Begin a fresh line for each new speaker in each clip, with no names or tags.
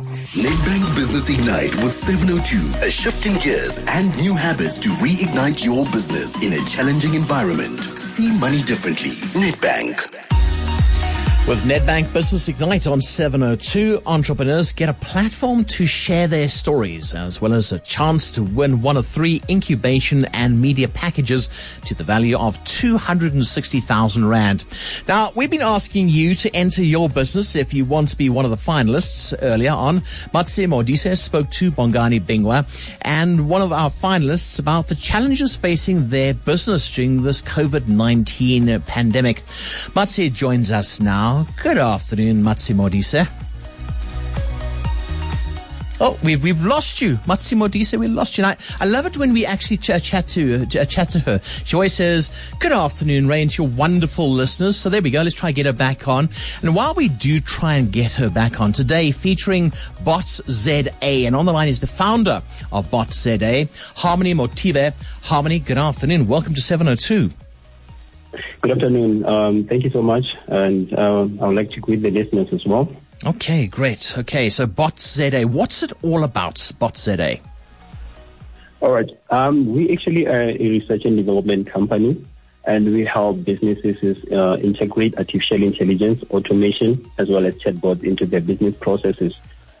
Nedbank Business Ignite with 702, a shift in gears and new habits to reignite your business in a challenging environment. See money differently. Nedbank.
With Nedbank Business Ignite on 702, entrepreneurs get a platform to share their stories, as well as a chance to win one of three incubation and media packages to the value of 260,000 Rand. Now, we've been asking you to enter your business if you want to be one of the finalists earlier on. Matsi Modise spoke to Bongani Bingwa and one of our finalists about the challenges facing their business during this COVID-19 pandemic. Matsi joins us now. Good afternoon, Matsi Modise. Oh, we've we've lost you, Matsi Modise. We lost you. I, I love it when we actually ch- chat to chat to her. She always says, "Good afternoon, Ray," and to your wonderful listeners. So there we go. Let's try and get her back on. And while we do try and get her back on today, featuring Bots ZA, and on the line is the founder of Bots ZA, Harmony Mothibe. Harmony, good afternoon. Welcome to seven hundred oh two.
Good afternoon. Um, thank you so much. And uh, I would like to greet the listeners as well.
Okay, great. Okay, so Bots ZA, what's it all about, Bots ZA?
All right. Um, we actually are a research and development company, and we help businesses uh, integrate artificial intelligence, automation, as well as chatbots into their business processes.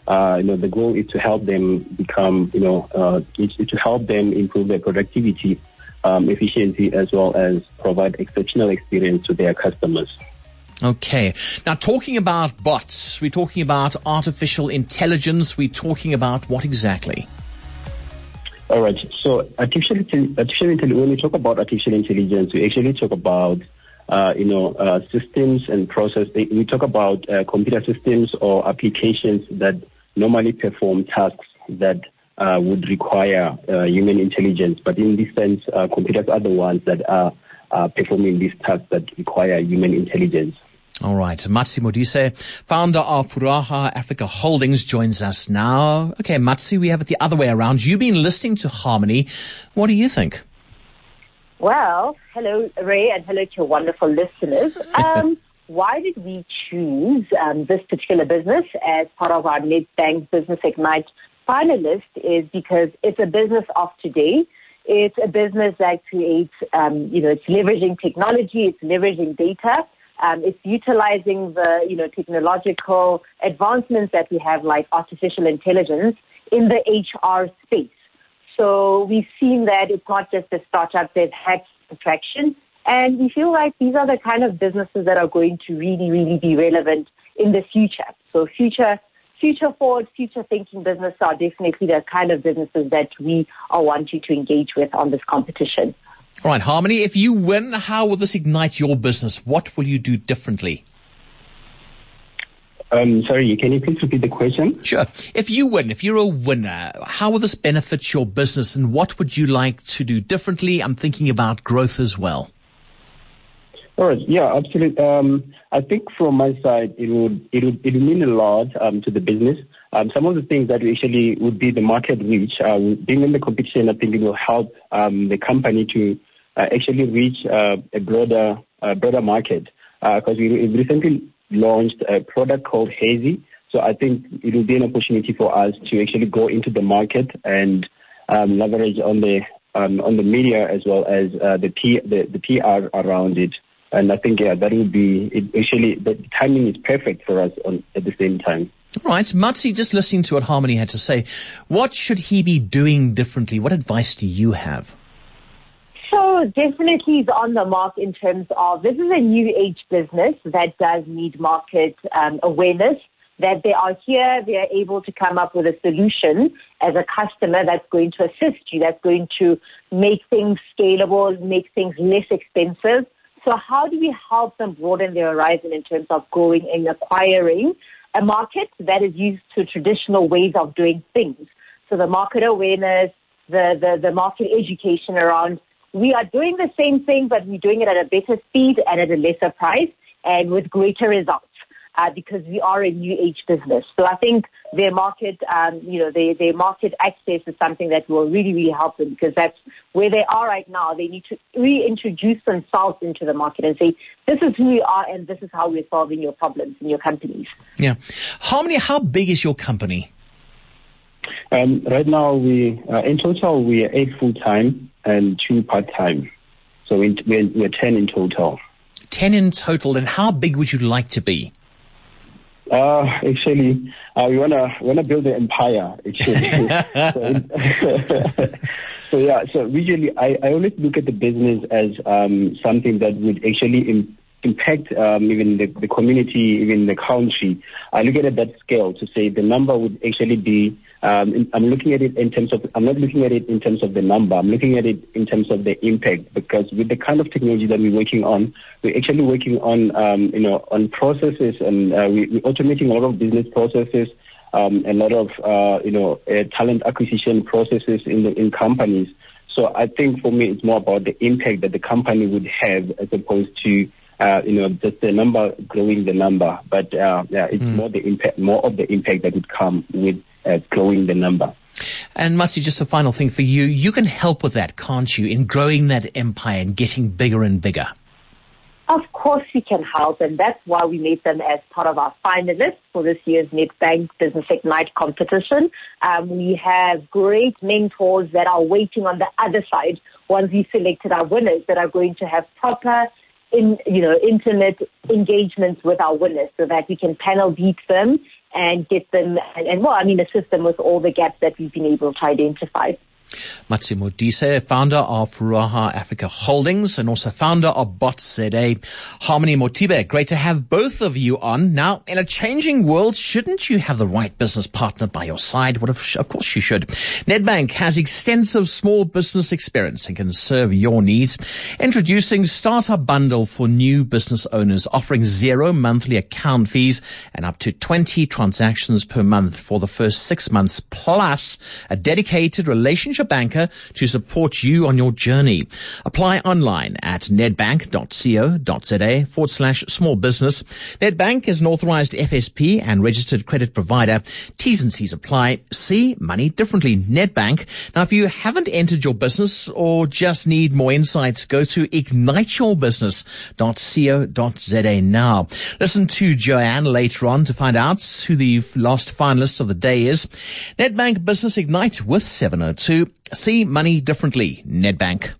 Uh, you know, the goal is to help them become, you know, uh, to help them improve their productivity um, efficiency as well as provide exceptional experience to their customers.
Okay. Now, talking about bots, we're talking about artificial intelligence. We're talking about what exactly?
All right. So, artificial, artificial intelligence, when we talk about artificial intelligence, we actually talk about, uh, you know, uh, systems and process. We talk about uh, computer systems or applications that normally perform tasks that uh, would require uh, human intelligence. But in this sense, uh, computers are the ones that are performing these tasks that require human intelligence.
All right. Matsi Modise, founder of Furaha Africa Holdings, joins us now. Okay, Matsi, we have it the other way around. You've been listening to Harmony. What do you think?
Well, hello, Ray, and hello to your wonderful listeners. Um, why did we choose um, this particular business as part of our Nedbank Business Ignite finalist is because it's a business of today. It's a business that creates, um, you know, it's leveraging technology, it's leveraging data, um, it's utilizing the, you know, technological advancements that we have like artificial intelligence in the HR space. So we've seen that it's not just a startup, they've had traction. And we feel like these are the kind of businesses that are going to really, really be relevant in the future. So future future forward, future thinking businesses are definitely the kind of businesses that we are wanting to engage with on this competition.
All right, Harmony, if you win, how will this ignite your business? What will you do differently?
Um, sorry, can you please repeat the question?
Sure. If you win, if you're a winner, how will this benefit your business and what would you like to do differently? I'm thinking about growth as well.
All right. Yeah, absolutely. Um, I think from my side, it would it would it would mean a lot um, to the business. Um, some of the things that we actually would be the market reach. Uh, being in the competition, I think it will help um, the company to uh, actually reach uh, a broader uh, broader market because uh, we recently launched a product called Hazy. So I think it will be an opportunity for us to actually go into the market and um, leverage on the um, on the media as well as uh, the, P, the the PR around it. And I think, yeah, that would be, it actually, the timing is perfect for us on, at the same time.
All right. Matsi, just listening to what Harmony had to say, what should he be doing differently? What advice do you have?
So definitely he's on the mark in terms of this is a new age business that does need market um, awareness that they are here, they are able to come up with a solution as a customer that's going to assist you, that's going to make things scalable, make things less expensive, so how do we help them broaden their horizon in terms of growing and acquiring a market that is used to traditional ways of doing things? So the market awareness, the, the, the market education around we are doing the same thing, but we're doing it at a better speed and at a lesser price and with greater results. Uh, because we are a new age business. So I think their market, um, you know, their, their market access is something that will really, really help them because that's where they are right now. They need to reintroduce themselves into the market and say, this is who we are and this is how we're solving your problems in your companies.
Yeah. How many, how big is your company?
Um, right now, we uh, in total we are eight full time and two part time, so we're, we're ten in total.
Ten in total, and how big would you like to be?
Uh, actually, uh, we wanna wanna build an empire. Actually, so, so, yeah. So usually, I, I always look at the business as um, something that would actually Im- impact um, even the, the community, even the country. I look at it that scale to say the number would actually be um, I'm looking at it in terms of, I'm not looking at it in terms of the number. I'm looking at it in terms of the impact because with the kind of technology that we're working on, we're actually working on, um, you know, on processes and uh, we, are automating a lot of business processes, um, a lot of, uh, you know, uh, talent acquisition processes in the, in companies. So I think for me, it's more about the impact that the company would have as opposed to, uh, you know, just the number growing the number. But uh, yeah, it's mm. more the impact, more of the impact that would come with uh, growing the number.
And Matsi, just a final thing for you. You can help with that, can't you, in growing that empire and getting bigger and bigger?
Of course we can help, and that's why we made them as part of our finalists for this year's Nedbank Business Ignite competition. Um, we have great mentors that are waiting on the other side once we selected our winners that are going to have proper in, you know, intimate engagements with our winners so that we can panel beat them and get them, and, and well, I mean, assist them with all the gaps that we've been able to identify.
Matsi Modise, founder of Furaha Africa Holdings and also founder of BotZA. Harmony Mothibe, great to have both of you on. Now, in a changing world, shouldn't you have the right business partner by your side? Well, of course you should. Nedbank has extensive small business experience and can serve your needs. Introducing Startup Bundle for new business owners, offering zero monthly account fees and up to 20 transactions per month for the first six months, plus a dedicated relationship banker to support you on your journey. Apply online at nedbank.co.za forward slash small business. Nedbank is an authorized FSP and registered credit provider. T's and C's apply. See money differently. Nedbank. Now, if you haven't entered your business or just need more insights, go to igniteyourbusiness.co.za now. Listen to Joanne later on to find out who the last finalist of the day is. Nedbank Business Ignite with 702 See money differently. Nedbank.